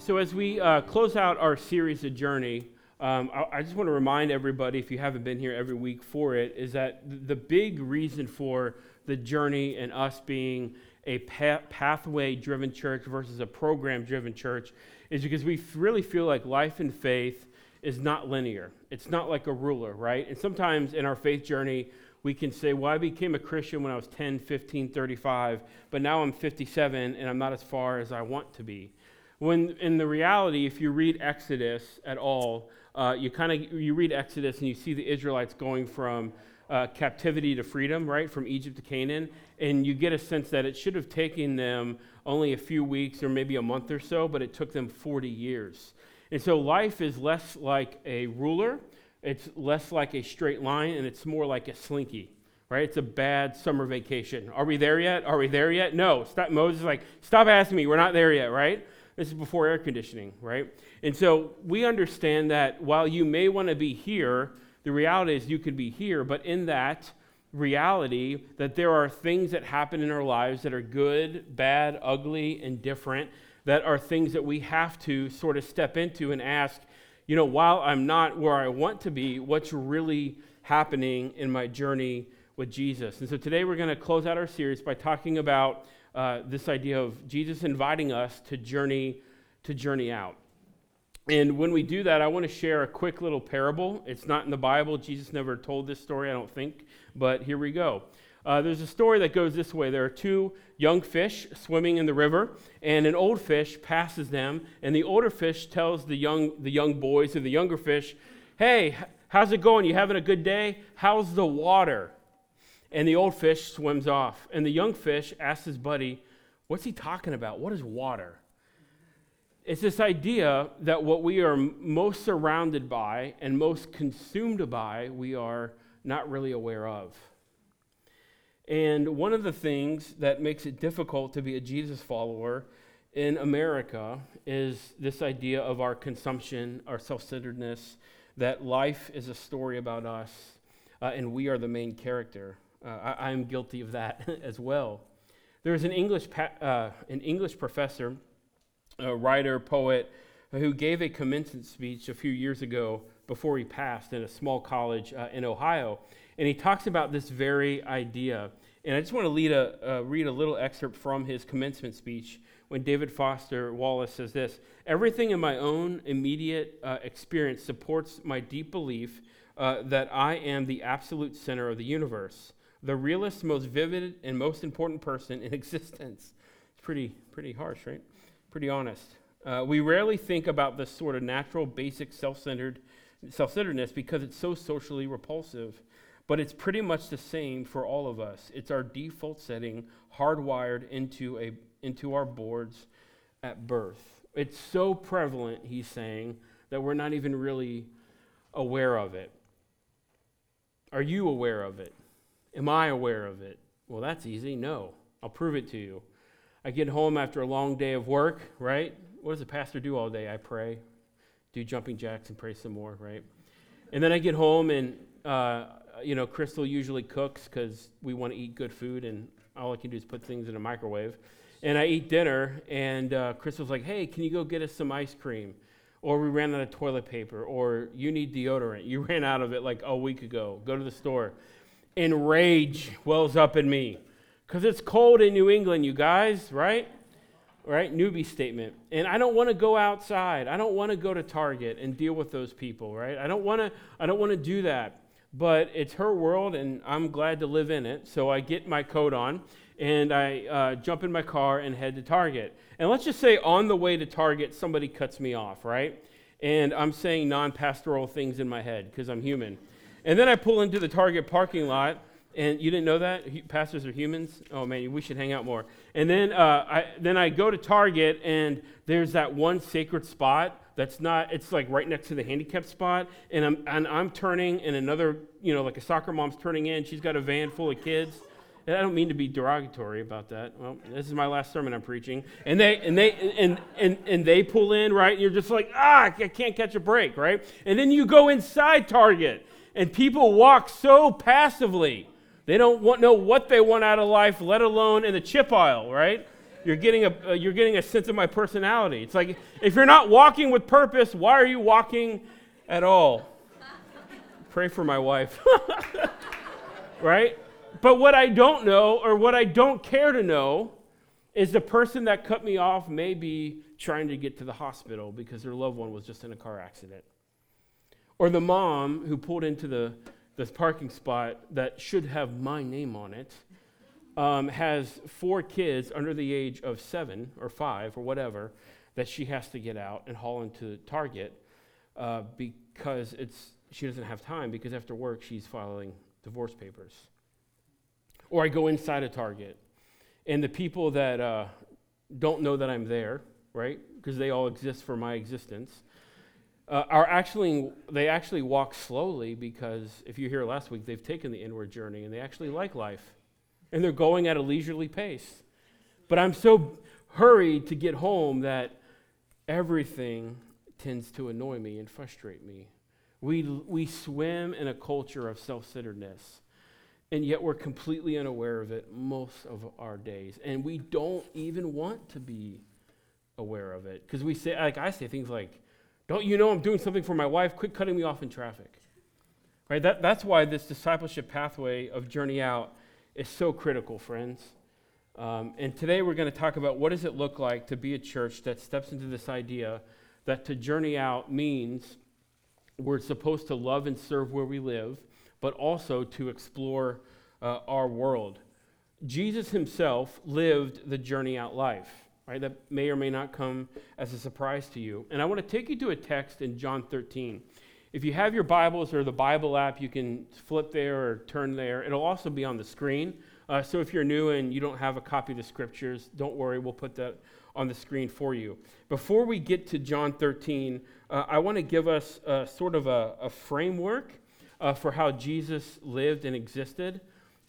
So, as we uh, close out our series, of Journey, um, I, I, just want to remind everybody, if you haven't been here every week for it, is that the big reason for the journey and us being a pa- pathway driven church versus a program driven church is because we really feel like life and faith is not linear. It's not like a ruler, right? And sometimes in our faith journey, we can say, well, I became a Christian when I was 10, 15, 35, but now I'm 57 and I'm not as far as I want to be. When in the reality, if you read Exodus at all, uh, you kind of you read Exodus and you see the Israelites going from uh, captivity to freedom, right, from Egypt to Canaan, and you get a sense that it should have taken them only a few weeks or maybe a month or so, but it took them 40 years. And so life is less like a ruler it's less like a straight line and it's more like a slinky, right? It's a bad summer vacation. Are we there yet? Are we there yet? No. Stop, Moses is like, stop asking me. We're not there yet, right? This is before air conditioning, right? And so we understand that while you may want to be here, the reality is you could be here, but in that reality, that there are things that happen in our lives that are good, bad, ugly, and different, that are things that we have to sort of step into and ask, you know, while I'm not where I want to be, what's really happening in my journey with Jesus. And so today we're going to close out our series by talking about uh, this idea of Jesus inviting us to journey to journey out. And when we do that, I want to share a quick little parable. It's not in the Bible. Jesus never told this story, I don't think, but here we go. Uh, there's a story that goes this way there are two young fish swimming in the river, and an old fish passes them, and the older fish tells the young, the young boys and the younger fish, Hey, how's it going? You having a good day? How's the water? And the old fish swims off, and the young fish asks his buddy, What's he talking about? What is water? It's this idea that what we are most surrounded by and most consumed by, we are not really aware of. And one of the things that makes it difficult to be a Jesus follower in America is this idea of our consumption, our self centeredness, that life is a story about us uh, and we are the main character. Uh, I, am guilty of that as well. There's an English, pa- uh, an English professor, a writer, poet, who gave a commencement speech a few years ago before he passed in a small college uh, in Ohio. And he talks about this very idea. And I just want to read a little excerpt from his commencement speech when David Foster Wallace says this Everything in my own immediate uh, experience supports my deep belief uh, that I am the absolute center of the universe, the realest, most vivid, and most important person in existence. It's pretty, pretty harsh, right? Pretty honest. Uh, we rarely think about this sort of natural, basic self centered self-centeredness because it's so socially repulsive. But it's pretty much the same for all of us. It's our default setting hardwired into, a, into our boards at birth. It's so prevalent, he's saying, that we're not even really aware of it. Are you aware of it? Am I aware of it? Well, that's easy. No. I'll prove it to you. I get home after a long day of work, right? What does a pastor do all day? I pray, do jumping jacks and pray some more, right? And then I get home and, uh, you know, Crystal usually cooks because we want to eat good food and all I can do is put things in a microwave. And I eat dinner and uh, Crystal's like, hey, can you go get us some ice cream? Or we ran out of toilet paper, or you need deodorant. You ran out of it like a week ago. Go to the store. And rage wells up in me because it's cold in New England, you guys, right? right? Newbie statement. And I don't want to go outside. I don't want to go to Target and deal with those people, right? I don't want to I don't want to do that. But it's her world and I'm glad to live in it. So I get my coat on and I uh, jump in my car and head to Target. And let's just say on the way to Target, somebody cuts me off, right? And I'm saying non pastoral things in my head because I'm human. And then I pull into the Target parking lot and you didn't know that? Pastors are humans? Oh man, we should hang out more. And then, uh, I, then I go to Target, and there's that one sacred spot that's not, it's like right next to the handicap spot. And I'm, and I'm turning, and another, you know, like a soccer mom's turning in. She's got a van full of kids. And I don't mean to be derogatory about that. Well, this is my last sermon I'm preaching. And they, and they, and, and, and they pull in, right? And you're just like, ah, I can't catch a break, right? And then you go inside Target, and people walk so passively they don't want, know what they want out of life, let alone in the chip aisle, right? you're getting a, uh, you're getting a sense of my personality. It's like, if you're not walking with purpose, why are you walking at all? Pray for my wife. right? But what I don't know, or what I don't care to know, is the person that cut me off may be trying to get to the hospital because their loved one was just in a car accident. Or the mom who pulled into the this parking spot that should have my name on it um, has four kids under the age of seven or five or whatever that she has to get out and haul into Target uh, because it's she doesn't have time because after work she's filing divorce papers. Or I go inside a Target and the people that uh, don't know that I'm there, right? Because they all exist for my existence. Uh, are actually they actually walk slowly because if you hear last week they've taken the inward journey and they actually like life and they're going at a leisurely pace. But i'm so hurried to get home that everything tends to annoy me and frustrate me. We, we swim in a culture of self-centeredness and yet we're completely unaware of it most of our days. And we don't even want to be aware of it because we say like i say things like don't you know i'm doing something for my wife? Quit cutting me off in traffic. Right? That, that's why this discipleship pathway of journey out is so critical friends. Um, and today we're going to talk about what does it look like to be a church that steps into this idea that to journey out means we're supposed to love and serve where we live but also to explore uh, our world. Jesus himself lived the journey out life, right? That may or may not come as a surprise to you. And I want to take you to a text in John 13. If you have your Bibles or the Bible app, you can flip there or turn there. It'll also be on the screen. Uh, so if you're new and you don't have a copy of the scriptures, don't worry, we'll put that on the screen for you. Before we get to John 13, uh, I want to give us sort of a, a framework uh, for how Jesus lived and existed.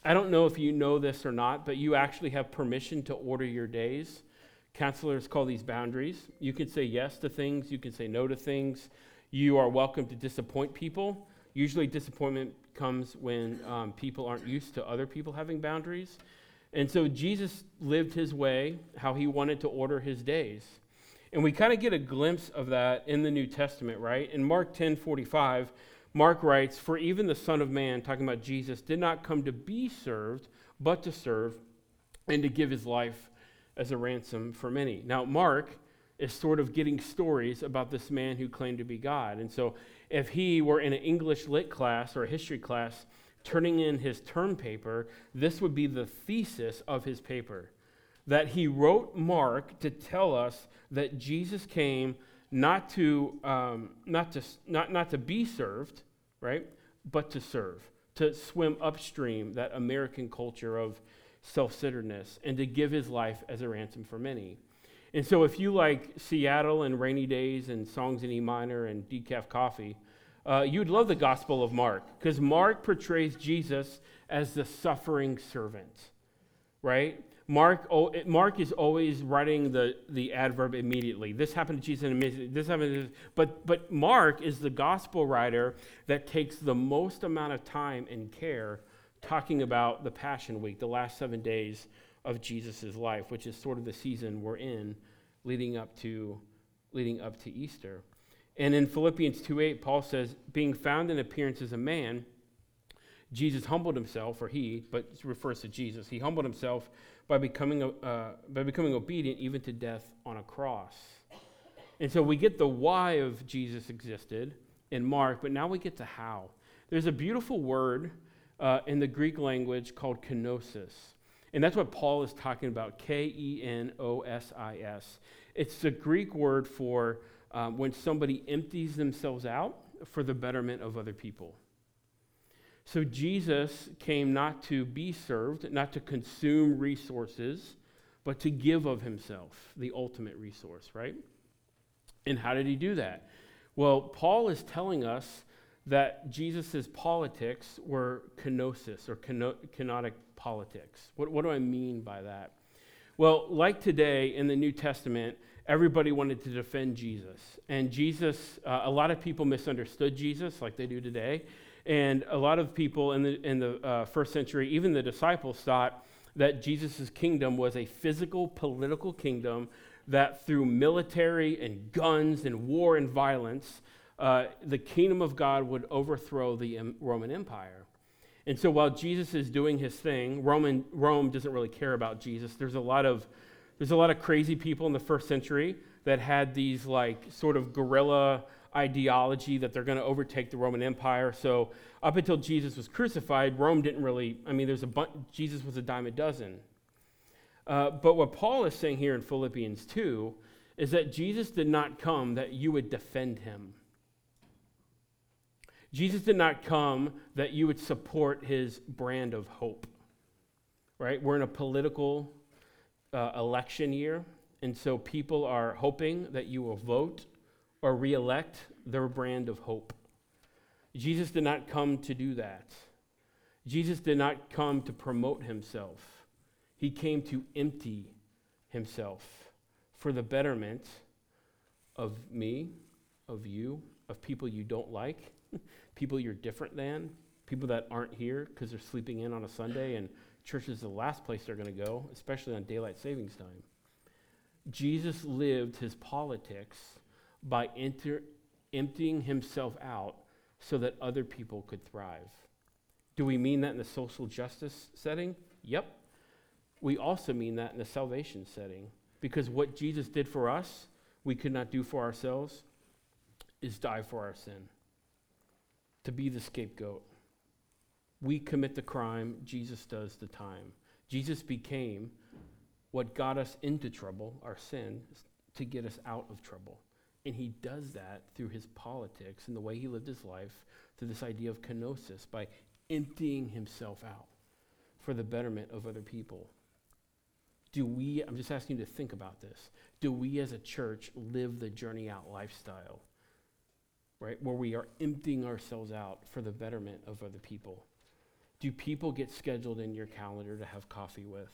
I don't know if you know this or not, but you actually have permission to order your days. Counselors call these boundaries. You can say yes to things, you can say no to things. You are welcome to disappoint people. Usually, disappointment comes when um, people aren't used to other people having boundaries. And so, Jesus lived his way, how he wanted to order his days. And we kind of get a glimpse of that in the New Testament, right? In Mark 10 45, Mark writes, For even the Son of Man, talking about Jesus, did not come to be served, but to serve and to give his life as a ransom for many. Now, Mark is sort of getting stories about this man who claimed to be God. And so, if he were in an English lit class or a history class, turning in his term paper, this would be the thesis of his paper. That he wrote Mark to tell us that Jesus came not to, um, not to, not, not to be served, right, but to serve, to swim upstream that American culture of self centeredness and to give his life as a ransom for many. And so, if you like Seattle and rainy days and songs in E minor and decaf coffee, uh, you'd love the Gospel of Mark because Mark portrays Jesus as the suffering servant, right? Mark, oh, Mark is always writing the, the adverb immediately. This happened to Jesus immediately. This happened to, but, but Mark is the gospel writer that takes the most amount of time and care talking about the Passion Week, the last seven days of Jesus' life, which is sort of the season we're in leading up to, leading up to Easter. And in Philippians 2.8, Paul says, being found in appearance as a man, Jesus humbled himself, or he, but refers to Jesus. He humbled himself by becoming, uh, by becoming obedient even to death on a cross. And so we get the why of Jesus existed in Mark, but now we get to how. There's a beautiful word uh, in the Greek language called kenosis. And that's what Paul is talking about K E N O S I S. It's the Greek word for um, when somebody empties themselves out for the betterment of other people. So Jesus came not to be served, not to consume resources, but to give of himself, the ultimate resource, right? And how did he do that? Well, Paul is telling us that Jesus' politics were kenosis or kenotic politics. What, what do I mean by that? Well, like today in the New Testament, everybody wanted to defend Jesus. And Jesus, uh, a lot of people misunderstood Jesus like they do today. And a lot of people in the, in the uh, first century, even the disciples, thought that Jesus' kingdom was a physical, political kingdom that through military and guns and war and violence, uh, the kingdom of God would overthrow the Roman Empire. And so while Jesus is doing his thing, Roman, Rome doesn't really care about Jesus. There's a lot of there's a lot of crazy people in the first century that had these like sort of guerrilla ideology that they're going to overtake the Roman Empire. So up until Jesus was crucified, Rome didn't really. I mean, there's a. Jesus was a dime a dozen. Uh, but what Paul is saying here in Philippians 2 is that Jesus did not come that you would defend him. Jesus did not come that you would support his brand of hope. Right? We're in a political uh, election year, and so people are hoping that you will vote or reelect their brand of hope. Jesus did not come to do that. Jesus did not come to promote himself. He came to empty himself for the betterment of me, of you, of people you don't like, people you're different than, people that aren't here because they're sleeping in on a Sunday and church is the last place they're going to go, especially on daylight savings time. Jesus lived his politics by enter, emptying himself out so that other people could thrive. Do we mean that in the social justice setting? Yep. We also mean that in the salvation setting because what Jesus did for us, we could not do for ourselves, is die for our sin to be the scapegoat. We commit the crime, Jesus does the time. Jesus became what got us into trouble, our sin, to get us out of trouble. And he does that through his politics and the way he lived his life, through this idea of kenosis, by emptying himself out for the betterment of other people. Do we, I'm just asking you to think about this, do we as a church live the journey out lifestyle? Right? Where we are emptying ourselves out for the betterment of other people. Do people get scheduled in your calendar to have coffee with?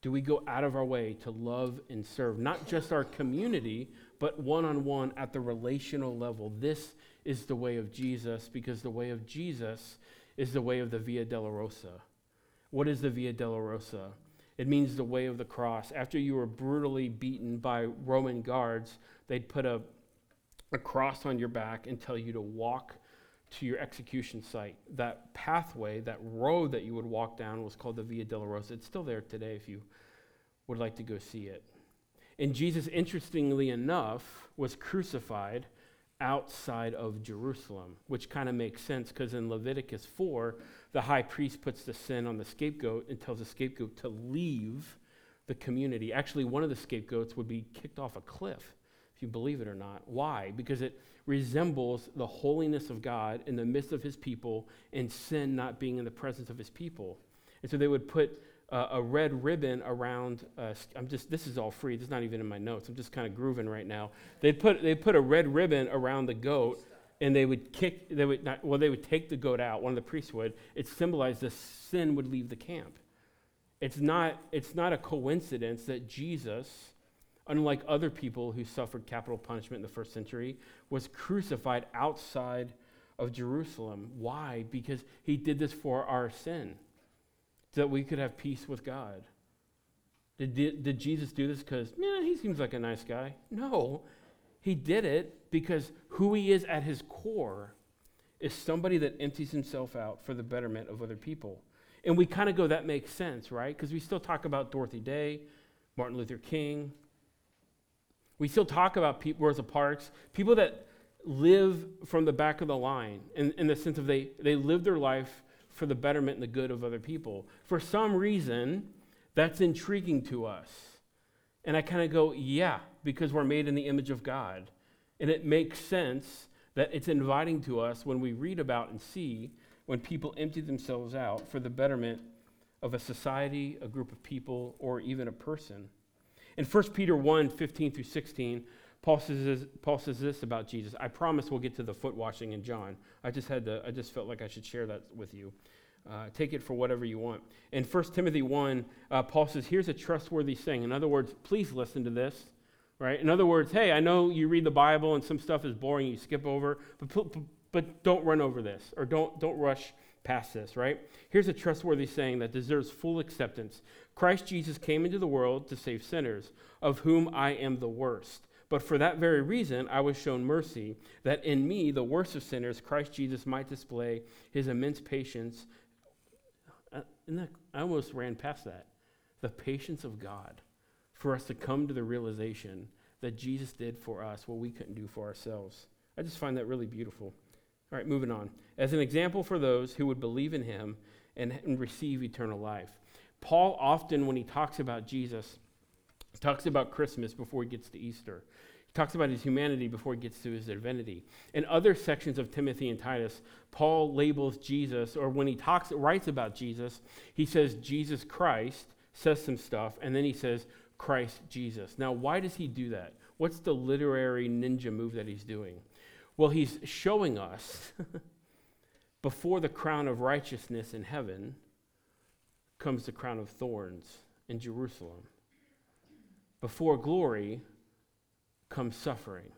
Do we go out of our way to love and serve not just our community, but one on one at the relational level? This is the way of Jesus because the way of Jesus is the way of the Via Dolorosa. What is the Via Dolorosa? It means the way of the cross. After you were brutally beaten by Roman guards, they'd put a a cross on your back and tell you to walk to your execution site. That pathway, that road that you would walk down was called the Via Dolorosa. It's still there today if you would like to go see it. And Jesus, interestingly enough, was crucified outside of Jerusalem, which kind of makes sense because in Leviticus 4, the high priest puts the sin on the scapegoat and tells the scapegoat to leave the community. Actually, one of the scapegoats would be kicked off a cliff if you believe it or not. Why? Because it resembles the holiness of God in the midst of his people and sin not being in the presence of his people. And so they would put uh, a red ribbon around. Uh, I'm just. This is all free. This is not even in my notes. I'm just kind of grooving right now. They'd put they put a red ribbon around the goat, and they would kick. They would not. Well, they would take the goat out. One of the priests would. It symbolized the sin would leave the camp. It's not. It's not a coincidence that Jesus unlike other people who suffered capital punishment in the first century, was crucified outside of Jerusalem. Why? Because he did this for our sin, so that we could have peace with God. Did, did, did Jesus do this because, yeah, he seems like a nice guy? No. He did it because who he is at his core is somebody that empties himself out for the betterment of other people. And we kind of go, that makes sense, right? Because we still talk about Dorothy Day, Martin Luther King, we still talk about people, Rosa Parks, people that live from the back of the line in, in the sense of they, they live their life for the betterment and the good of other people. For some reason, that's intriguing to us. And I kind of go, yeah, because we're made in the image of God. And it makes sense that it's inviting to us when we read about and see when people empty themselves out for the betterment of a society, a group of people, or even a person. In 1 Peter 1 15 through 16, Paul says, this, Paul says this about Jesus. I promise we'll get to the foot washing in John. I just had to, I just felt like I should share that with you. Uh, take it for whatever you want. In 1 Timothy 1, uh, Paul says, Here's a trustworthy thing. In other words, please listen to this. Right? In other words, hey, I know you read the Bible and some stuff is boring, you skip over, but, but don't run over this or don't, don't rush past this, right? Here's a trustworthy saying that deserves full acceptance Christ Jesus came into the world to save sinners, of whom I am the worst. But for that very reason, I was shown mercy, that in me, the worst of sinners, Christ Jesus might display his immense patience. Uh, that, I almost ran past that. The patience of God for us to come to the realization that Jesus did for us what we couldn't do for ourselves. I just find that really beautiful. All right, moving on. As an example for those who would believe in him and, and receive eternal life. Paul often, when he talks about Jesus, talks about Christmas before he gets to Easter. He talks about his humanity before he gets to his divinity. In other sections of Timothy and Titus, Paul labels Jesus, or when he talks, writes about Jesus, he says Jesus Christ, says some stuff, and then he says Christ Jesus. Now, why does he do that? What's the literary ninja move that he's doing? Well, he's showing us before the crown of righteousness in heaven comes the crown of thorns in Jerusalem. Before glory comes suffering.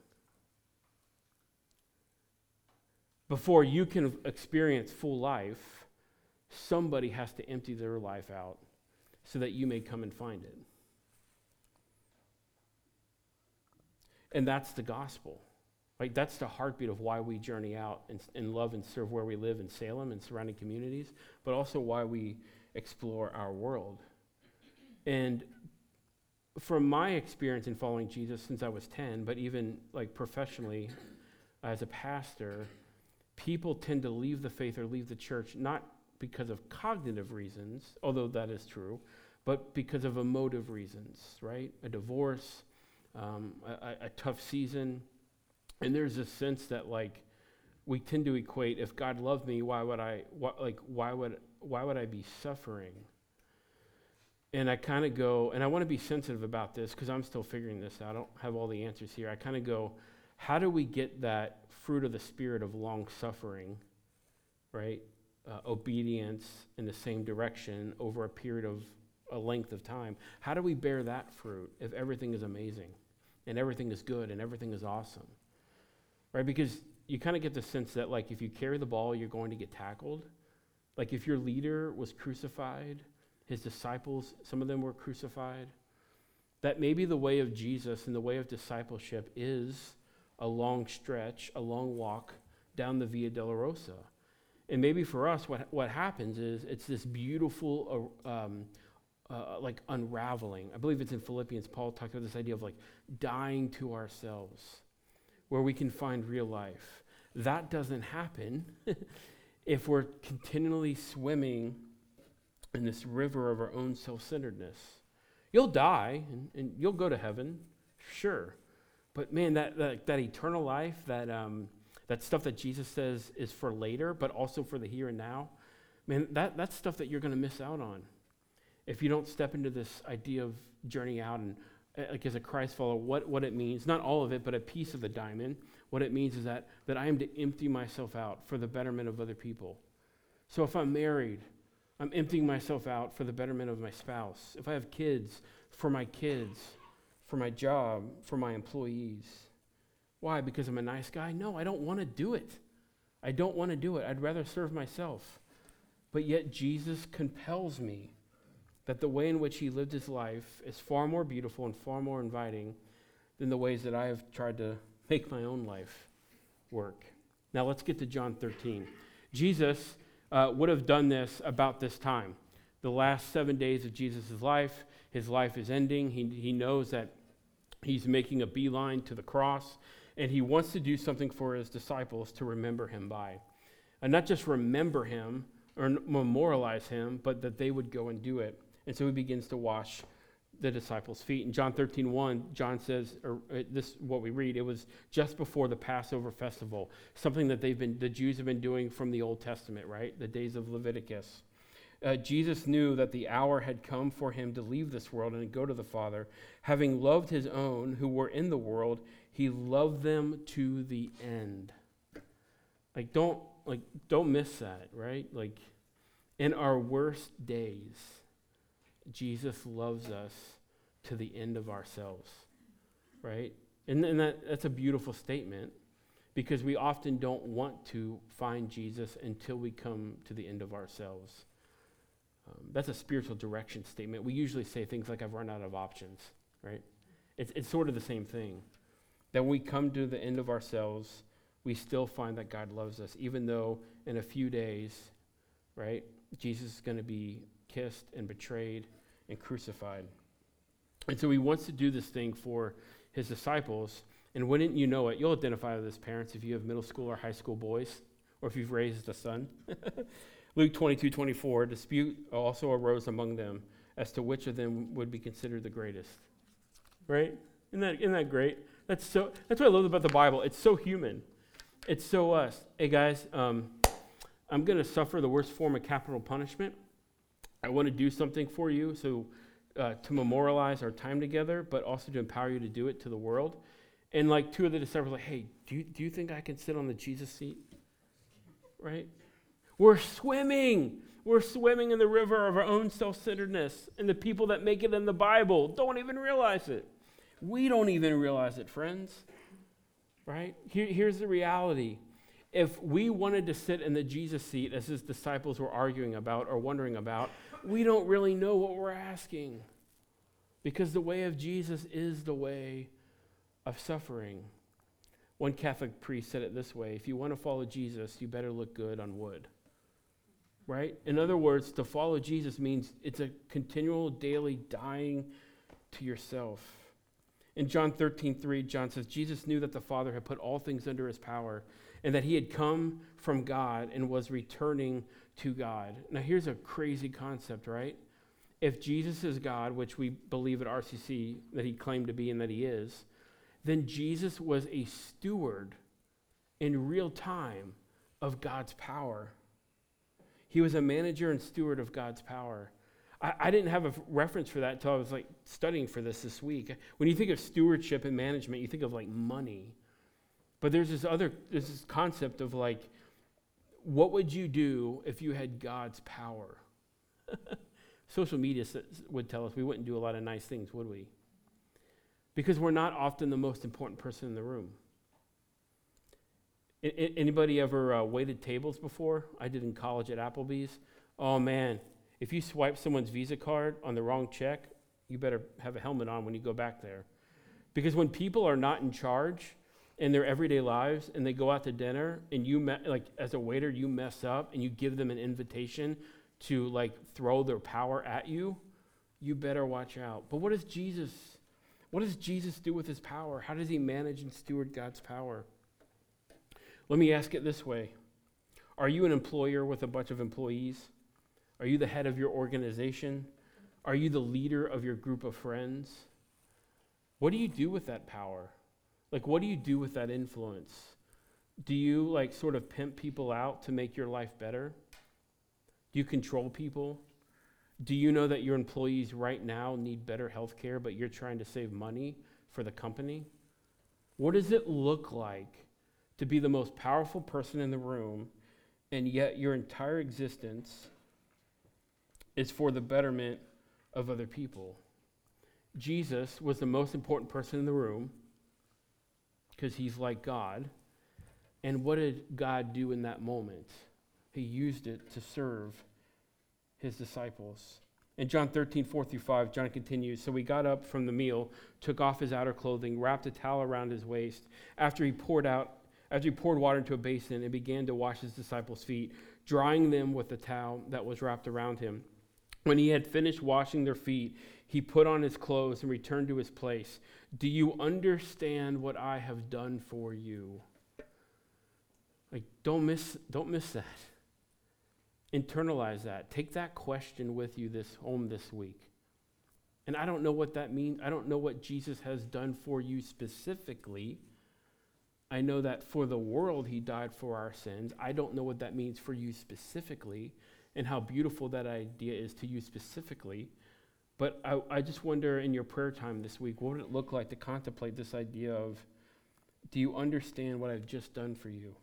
Before you can experience full life, somebody has to empty their life out so that you may come and find it. And that's the gospel. Like, that's the heartbeat of why we journey out and, and love and serve where we live in Salem and surrounding communities, but also why we explore our world. And from my experience in following Jesus since I was 10, but even like professionally as a pastor, people tend to leave the faith or leave the church not because of cognitive reasons, although that is true, but because of emotive reasons, right? A divorce, um, a, a, tough season, and there's a sense that like we tend to equate if God loved me, why would I what, like why would why would I be suffering? And I kind of go, and I want to be sensitive about this because I'm still figuring this out. I don't have all the answers here. I kind of go, how do we get that fruit of the spirit of long suffering, right? Uh, obedience in the same direction over a period of a length of time. How do we bear that fruit if everything is amazing and everything is good and everything is awesome? Right? Because you kind of get the sense that, like, if you carry the ball, you're going to get tackled. Like, if your leader was crucified, his disciples, some of them were crucified, that maybe the way of Jesus and the way of discipleship is a long stretch, a long walk down the Via Dolorosa. And maybe for us, what, what happens is it's this beautiful, uh, um, uh, like unraveling. I believe it's in Philippians. Paul talked about this idea of like dying to ourselves where we can find real life. That doesn't happen if we're continually swimming in this river of our own self centeredness. You'll die and, and, you'll go to heaven, sure. But man, that, that, that eternal life, that, um, that stuff that Jesus says is for later, but also for the here and now, man, that, that's stuff that you're going to miss out on if you don't step into this idea of journeying out and like as a Christ follower, what, what it means, not all of it, but a piece of the diamond. What it means is that, that I am to empty myself out for the betterment of other people. So if I'm married, I'm emptying myself out for the betterment of my spouse. If I have kids, for my kids, for my job, for my employees. Why? Because I'm a nice guy? No, I don't want to do it. I don't want to do it. I'd rather serve myself. But yet Jesus compels me that the way in which he lived his life is far more beautiful and far more inviting than the ways that I have tried to make my own life work. Now let's get to John 13. Jesus uh, would have done this about this time. The last seven days of Jesus' life, his life is ending. He, he knows that he's making a beeline to the cross, and he wants to do something for his disciples to remember him by. And not just remember him or memorialize him, but that they would go and do it. And so he begins to wash the disciples' feet. In John 13, 1, John says, or uh, this what we read, it was just before the Passover festival, something that they've been, the Jews have been doing from the Old Testament, right? The days of Leviticus. Uh, Jesus knew that the hour had come for him to leave this world and go to the Father. Having loved his own who were in the world, he loved them to the end. Like don't like don't miss that, right? Like in our worst days, Jesus loves us to the end of ourselves, right? And, and that, that's a beautiful statement because we often don't want to find Jesus until we come to the end of ourselves. Um, that's a spiritual direction statement. We usually say things like, I've run out of options, right? It's, it's sort of the same thing. That when we come to the end of ourselves, we still find that God loves us, even though in a few days, right, Jesus is going to be kissed and betrayed and crucified. And so he wants to do this thing for his disciples. And wouldn't you know it, you'll identify with this, parents, if you have middle school or high school boys, or if you've raised a son. Luke 22, 24, dispute also arose among them as to which of them would be considered the greatest. Right? Isn't that, isn't that great? That's, so, that's what I love about the Bible. It's so human. It's so us. Hey, guys, um, I'm going to suffer the worst form of capital punishment. I want to do something for you so uh, to memorialize our time together, but also to empower you to do it to the world. And like two of the disciples, like, hey, do you, do you think I can sit on the Jesus seat? Right? We're swimming. We're swimming in the river of our own self centeredness. And the people that make it in the Bible don't even realize it. We don't even realize it, friends. Right? Here, here's the reality. If we wanted to sit in the Jesus seat, as his disciples were arguing about or wondering about, we don't really know what we're asking. Because the way of Jesus is the way of suffering. One Catholic priest said it this way if you want to follow Jesus, you better look good on wood. Right? In other words, to follow Jesus means it's a continual daily dying to yourself. In John 13, 3, John says, Jesus knew that the Father had put all things under his power and that he had come from God and was returning to God. Now, here's a crazy concept, right? If Jesus is God, which we believe at RCC that he claimed to be and that he is, then Jesus was a steward in real time of God's power. He was a manager and steward of God's power. I, I didn't have a reference for that until I was like studying for this this week. When you think of stewardship and management, you think of like money. But there's this other there's this concept of like, what would you do if you had God's power? Social media would tell us we wouldn't do a lot of nice things, would we? because we're not often the most important person in the room. I, anybody ever uh, waited tables before? I did in college at Applebee's. Oh man, if you swipe someone's Visa card on the wrong check, you better have a helmet on when you go back there. Because when people are not in charge in their everyday lives and they go out to dinner and you, me- like as a waiter, you mess up and you give them an invitation to like throw their power at you, you better watch out. But what does Jesus what does Jesus do with his power? How does he manage and steward God's power? Let me ask it this way Are you an employer with a bunch of employees? Are you the head of your organization? Are you the leader of your group of friends? What do you do with that power? Like, what do you do with that influence? Do you, like, sort of pimp people out to make your life better? Do you control people? Do you know that your employees right now need better health care, but you're trying to save money for the company? What does it look like to be the most powerful person in the room, and yet your entire existence is for the betterment of other people? Jesus was the most important person in the room because he's like God. And what did God do in that moment? He used it to serve his disciples. In John 13, 4 through 5, John continues So he got up from the meal, took off his outer clothing, wrapped a towel around his waist. After he poured out, after he poured water into a basin and began to wash his disciples' feet, drying them with the towel that was wrapped around him. When he had finished washing their feet, he put on his clothes and returned to his place. Do you understand what I have done for you? Like, don't miss, don't miss that. Internalize that. Take that question with you this home this week. And I don't know what that means. I don't know what Jesus has done for you specifically. I know that for the world, he died for our sins. I don't know what that means for you specifically and how beautiful that idea is to you specifically. But I, I just wonder in your prayer time this week, what would it look like to contemplate this idea of do you understand what I've just done for you?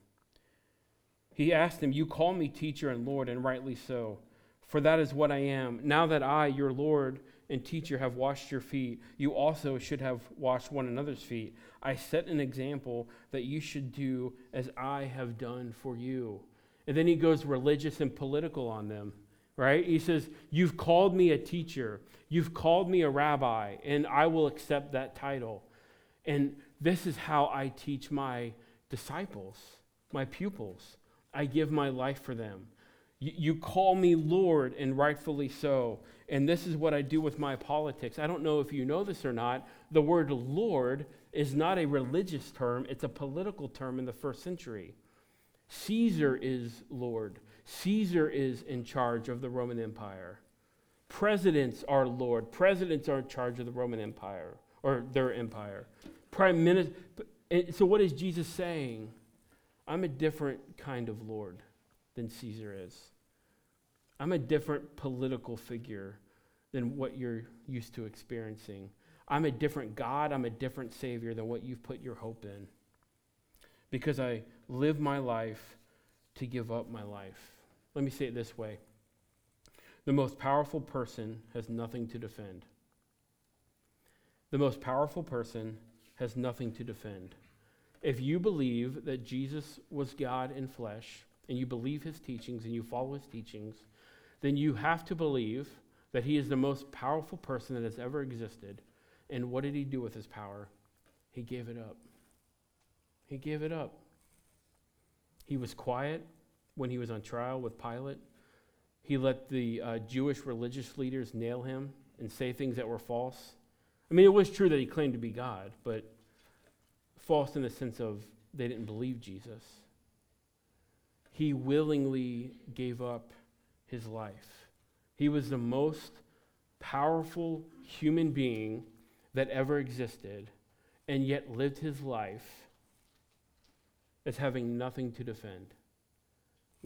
He asked him, You call me teacher and Lord, and rightly so, for that is what I am. Now that I, your Lord, and teacher have washed your feet, you also should have washed one another's feet. I set an example that you should do as I have done for you. And then he goes religious and political on them, right? He says, You've called me a teacher, you've called me a rabbi, and I will accept that title. And this is how I teach my disciples, my pupils. I give my life for them. You, call me Lord, and rightfully so. And this is what I do with my politics. I don't know if you know this or not. The word Lord is not a religious term, it's a political term in the first century. Caesar is Lord, Caesar is in charge of the Roman Empire. Presidents are Lord, presidents are in charge of the Roman Empire or their empire. Prime minister. So, what is Jesus saying? I'm a different kind of Lord than Caesar is. I'm a different political figure than what you're used to experiencing. I'm a different God, I'm a different Savior than what you've put your hope in. Because I live my life to give up my life. Let me say it this way the most powerful person has nothing to defend. The most powerful person has nothing to defend. If you believe that Jesus was God in flesh, and you believe his teachings and you follow his teachings, then you have to believe that he is the most powerful person that has ever existed. And what did he do with his power? He gave it up. He gave it up. He was quiet when he was on trial with Pilate. He let the uh, Jewish religious leaders nail him and say things that were false. I mean, it was true that he claimed to be God, but false in the sense of they didn't believe Jesus. He willingly gave up his life. He was the most powerful human being that ever existed, and yet lived his life as having nothing to defend.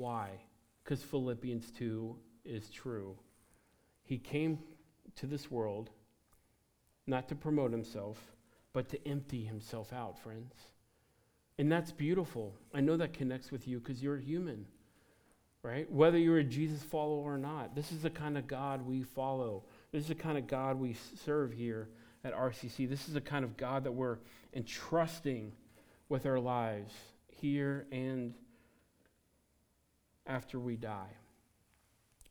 Why? Because Philippians 2 is true. He came to this world not to promote himself, but to empty himself out, friends. And that's beautiful. I know that connects with you because you're human, right? Whether you're a Jesus follower or not, this is the kind of God we follow. This is the kind of God we serve here at RCC. This is the kind of God that we're entrusting with our lives here and after we die.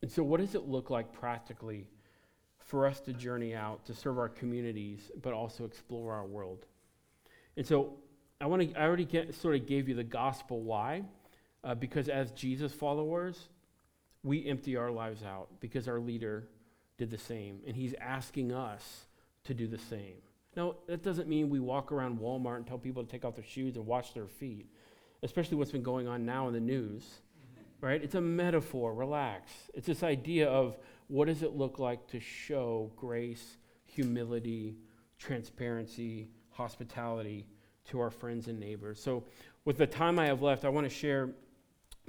And so, what does it look like practically for us to journey out to serve our communities, but also explore our world? And so, I want to. I already get, sort of gave you the gospel why, uh, because as Jesus followers, we empty our lives out because our leader did the same, and he's asking us to do the same. Now, that doesn't mean we walk around Walmart and tell people to take off their shoes and wash their feet, especially what's been going on now in the news, right? It's a metaphor, relax. It's this idea of what does it look like to show grace, humility, transparency, hospitality to our friends and neighbors. So, with the time I have left, I want to share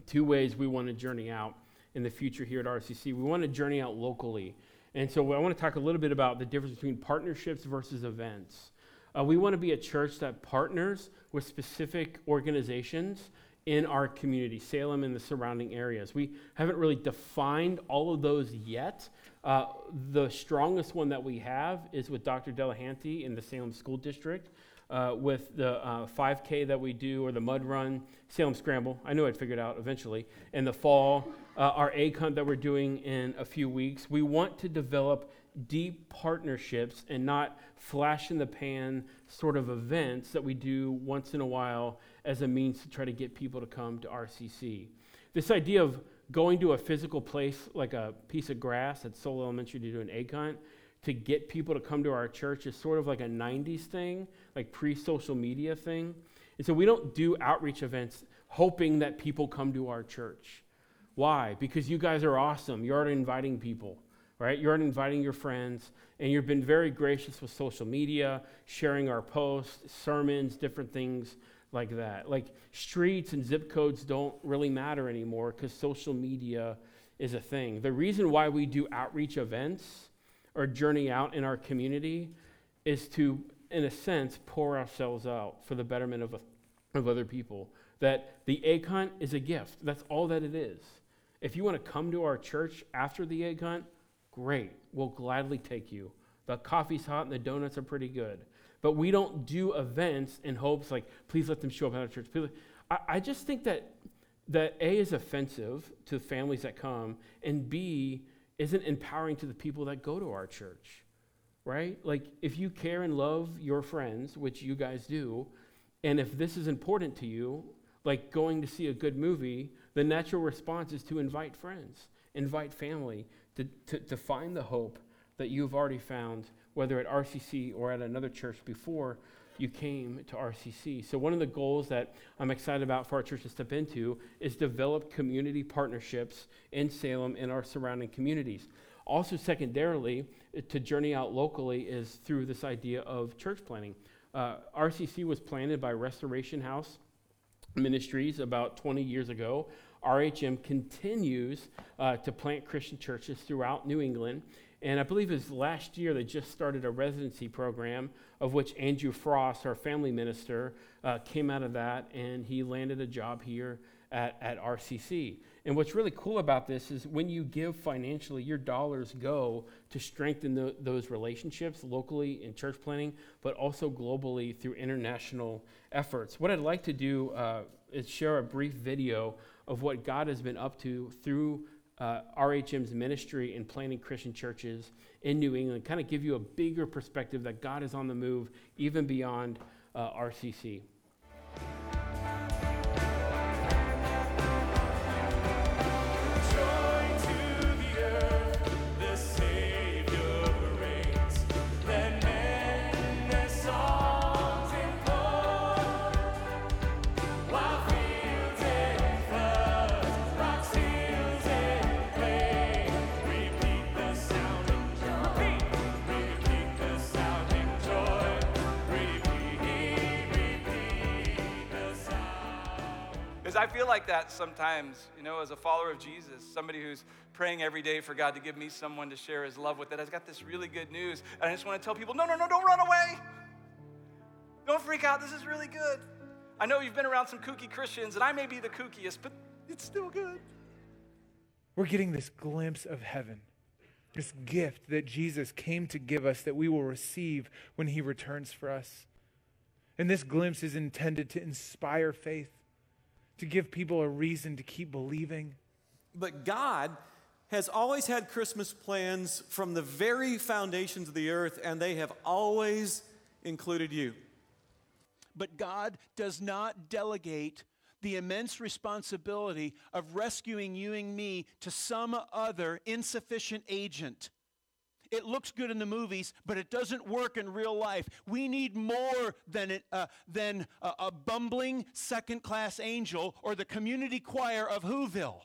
two ways we want to journey out in the future here at RCC. We want to journey out locally. And so I want to talk a little bit about the difference between partnerships versus events. Uh, we want to be a church that partners with specific organizations in our community, Salem and the surrounding areas. We haven't really defined all of those yet. Uh, the strongest one that we have is with Dr. Delahanty in the Salem School District. Uh, with the uh, 5K that we do, or the mud run, Salem Scramble. I knew I'd figure it out eventually. In the fall, uh, our egg hunt that we're doing in a few weeks. We want to develop deep partnerships and not flash in the pan sort of events that we do once in a while as a means to try to get people to come to RCC. This idea of going to a physical place like a piece of grass at Soule Elementary to do an egg hunt to get people to come to our church is sort of like a 90s thing, like pre social media thing. And so we don't do outreach events hoping that people come to our church. Why? Because you guys are awesome. You're already inviting people, right? You're already inviting your friends, and you've been very gracious with social media, sharing our posts, sermons, different things like that. Like streets and zip codes don't really matter anymore because social media is a thing. The reason why we do outreach events or journey out in our community is to, in a sense, pour ourselves out for the betterment of, of other people. That the egg hunt is a gift. That's all that it is. If you want to come to our church after the egg hunt, great. We'll gladly take you. The coffee's hot and the donuts are pretty good. But we don't do events in hopes like, please let them show up at our church. I, I just think that, that A is offensive to families that come, and B isn't empowering to the people that go to our church, right? Like, if you care and love your friends, which you guys do, and if this is important to you, like going to see a good movie, the natural response is to invite friends, invite family, to, to, to find the hope that you've already found, whether at RCC or at another church before you came to RCC. So, one of the goals that I'm excited about for our church to step into is develop community partnerships in Salem and our surrounding communities. Also, secondarily, to journey out locally is through this idea of church planting. Uh, RCC was planted by Restoration House Ministries about 20 years ago. RHM continues uh, to plant Christian churches throughout New England. And I believe it was last year they just started a residency program, of which Andrew Frost, our family minister, uh, came out of that, and he landed a job here at, at RCC. And what's really cool about this is when you give financially, your dollars go to strengthen the, those relationships locally in church planting, but also globally through international efforts. What I'd like to do uh, is share a brief video of what God has been up to through uh, RHM's ministry in planting Christian churches in New England, kind of give you a bigger perspective that God is on the move even beyond uh, RCC. As a follower of Jesus, somebody who's praying every day for God to give me someone to share his love with, that has got this really good news. And I just want to tell people no, no, no, don't run away. Don't freak out. This is really good. I know you've been around some kooky Christians, and I may be the kookiest, but it's still good. We're getting this glimpse of heaven, this gift that Jesus came to give us that we will receive when he returns for us. And this glimpse is intended to inspire faith to give people a reason to keep believing. But God has always had Christmas plans from the very foundations of the earth, and they have always included you. But God does not delegate the immense responsibility of rescuing you and me to some other insufficient agent. It looks good in the movies, but it doesn't work in real life. We need more than, it, uh, than a, a bumbling second class angel or the community choir of Whoville.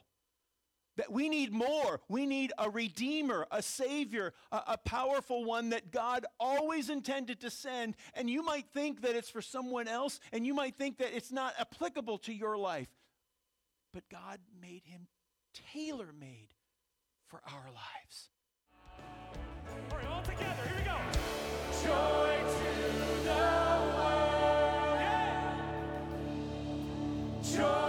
That we need more. We need a redeemer, a savior, a, a, powerful one that God always intended to send. And you might think that it's for someone else, and you might think that it's not applicable to your life. But God made him tailor made for our lives. Joy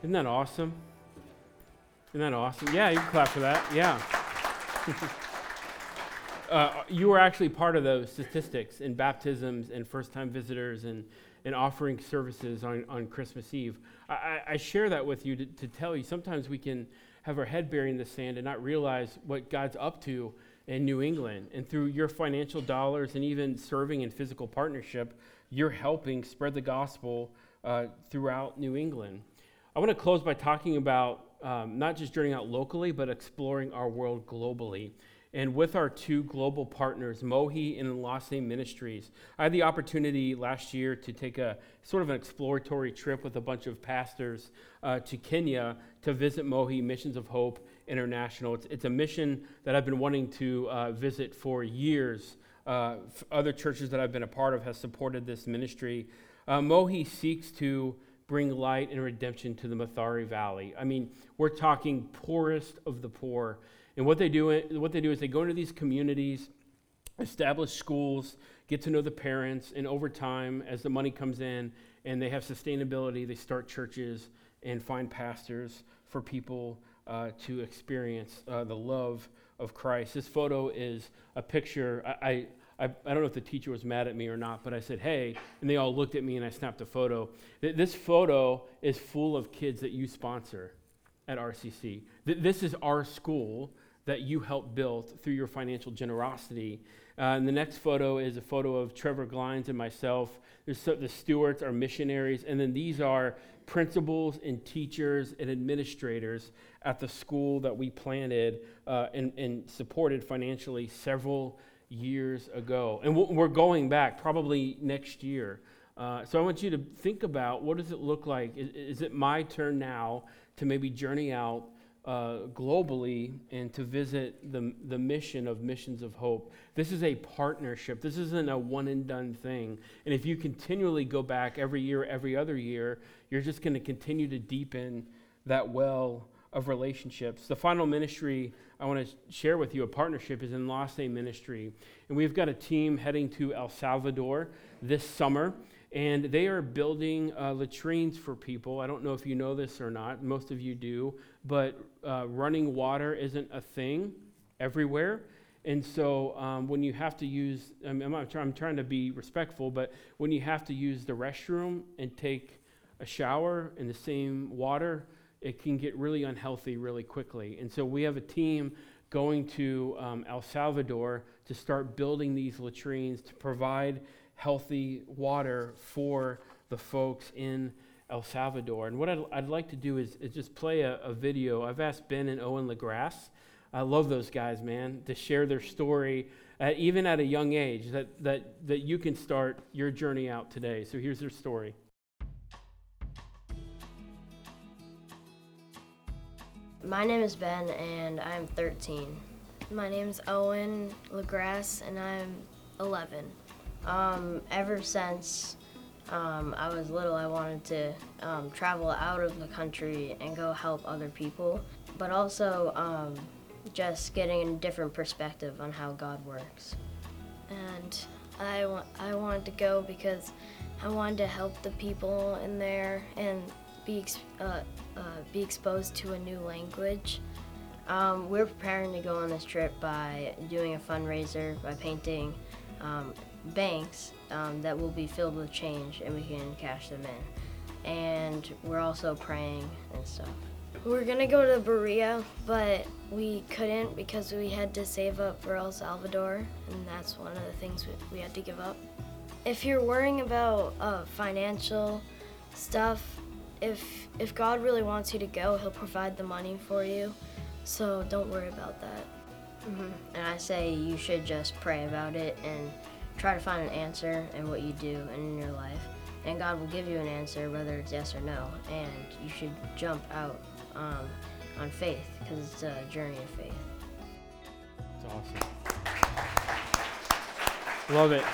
Isn't that awesome? Isn't that awesome? Yeah, you clap for that. Yeah. uh, you were actually part of those statistics in baptisms and first time visitors and, and offering services on, on Christmas Eve. I, I, I share that with you to, to tell you sometimes we can have our head buried in the sand and not realize what God's up to in New England. And through your financial dollars and even serving in physical partnership, you're helping spread the gospel uh, throughout New England. I want to close by talking about um, not just journeying out locally, but exploring our world globally. And with our two global partners, Mohi and Lost Name Ministries, I had the opportunity last year to take a sort of an exploratory trip with a bunch of pastors uh, to Kenya to visit Mohi Missions of Hope International. It's, it's a mission that I've been wanting to uh, visit for years. Uh, other churches that I've been a part of have supported this ministry. Uh, Mohi seeks to bring light and redemption to the Mathare Valley. I mean, we're talking poorest of the poor. And what they do, what they do is they go into these communities, establish schools, get to know the parents, and over time, as the money comes in and they have sustainability, they start churches and find pastors for people uh, to experience uh, the love of Christ. This photo is a picture. I, I, I don't know if the teacher was mad at me or not, but I said, hey, and they all looked at me and I snapped a photo. This photo is full of kids that you sponsor at RCC. This is our school that you helped build through your financial generosity. Uh, and the next photo is a photo of Trevor Glines and myself. So, the stewards are missionaries, and then these are principals and teachers and administrators at the school that we planted uh, and, and supported financially several years ago. And we're going back probably next year. Uh, so I want you to think about what does it look like? Is, is it my turn now to maybe journey out uh, globally and to visit the, the mission of Missions of Hope. This is a partnership. This isn't a one and done thing. And if you continually go back every year, every other year, you're just going to continue to deepen that well of relationships. The final ministry I want to share with you, a partnership, is in Enlace Ministry. And we've got a team heading to El Salvador this summer, and they are building uh, latrines for people. I don't know if you know this or not, most of you do, but uh, running water isn't a thing everywhere. And so um, when you have to use, I mean, I'm, I'm trying to be respectful, but when you have to use the restroom and take a shower in the same water, it can get really unhealthy really quickly. And so we have a team going to um, El Salvador to start building these latrines to provide healthy water for the folks in El Salvador. And what I'd, I'd like to do is, is just play a, a, video. I've asked Ben and Owen LaGrasse, I love those guys, man, to share their story, at, even at a young age, that, that, that you can start your journey out today. So here's their story. My name is Ben and I'm 13. My name is Owen LaGrasse and I'm 11. Um, ever since um, I was little, I wanted to um, travel out of the country and go help other people, but also um, just getting a different perspective on how God works. And I, I wanted to go because I wanted to help the people in there and be, uh, uh, be exposed to a new language. Um, we're preparing to go on this trip by doing a fundraiser by painting um, banks um, that will be filled with change and we can cash them in. And we're also praying and stuff. We're gonna go to Berea, but we couldn't because we had to save up for El Salvador, and that's one of the things we, we had to give up. If you're worrying about uh, financial stuff, if if God really wants you to go, He'll provide the money for you. So don't worry about that. Mm-hmm. And I say you should just pray about it and try to find an answer in what you do and in your life. And God will give you an answer, whether it's yes or no. And you should jump out um, on faith because it's a journey of faith. It's awesome. Love it.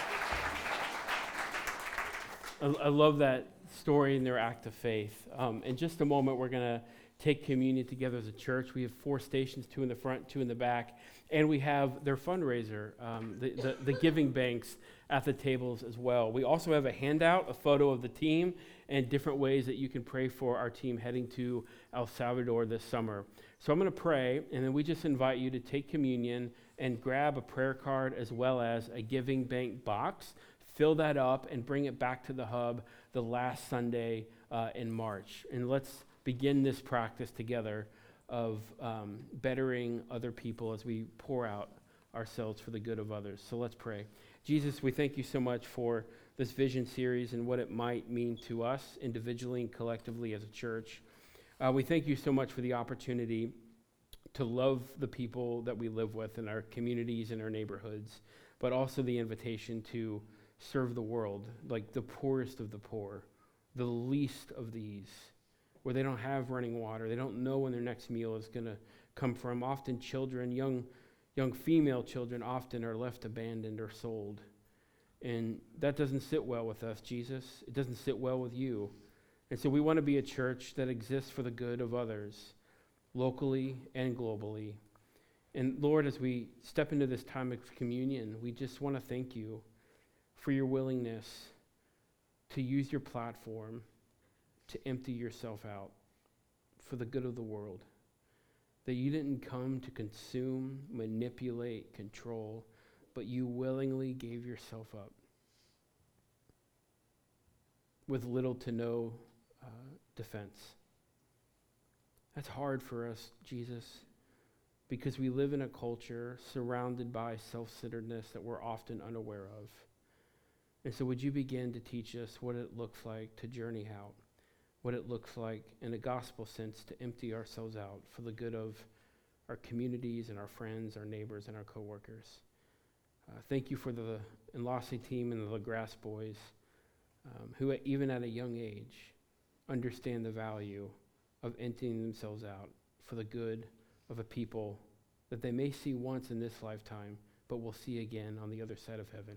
I, I love that story and their act of faith. Um, in just a moment, we're going to take communion together as a church. We have four stations, two in the front, two in the back, and we have their fundraiser, um, the, the, the, giving banks at the tables as well. We also have a handout, a photo of the team, and different ways that you can pray for our team heading to El Salvador this summer. So I'm going to pray, and then we just invite you to take communion and grab a prayer card as well as a giving bank box. Fill that up and bring it back to the hub the last Sunday uh, in March. And let's begin this practice together of um, bettering other people as we pour out ourselves for the good of others. So let's pray. Jesus, we thank you so much for this vision series and what it might mean to us individually and collectively as a church. Uh, we thank you so much for the opportunity to love the people that we live with in our communities and our neighborhoods, but also the invitation to serve the world, like the poorest of the poor, the least of these where they don't have running water. They don't know when their next meal is going to come from. Often, children, young, young female children, often are left abandoned or sold. And that doesn't sit well with us, Jesus. It doesn't sit well with you. And so we want to be a church that exists for the good of others, locally and globally. And Lord, as we step into this time of communion, we just want to thank you for your willingness to use your platform to empty yourself out for the good of the world. That you didn't come to consume, manipulate, control, but you willingly gave yourself up with little to no uh, defense. That's hard for us, Jesus, because we live in a culture surrounded by self centeredness that we're often unaware of. And so, would you begin to teach us what it looks like to journey out, what it looks like in a gospel sense to empty ourselves out for the good of our communities and our friends, our neighbors, and our coworkers? Uh, thank you for the Enlace team and the LaGrasse boys um, who, even at a young age, understand the value of emptying themselves out for the good of a people that they may see once in this lifetime, but will see again on the other side of heaven.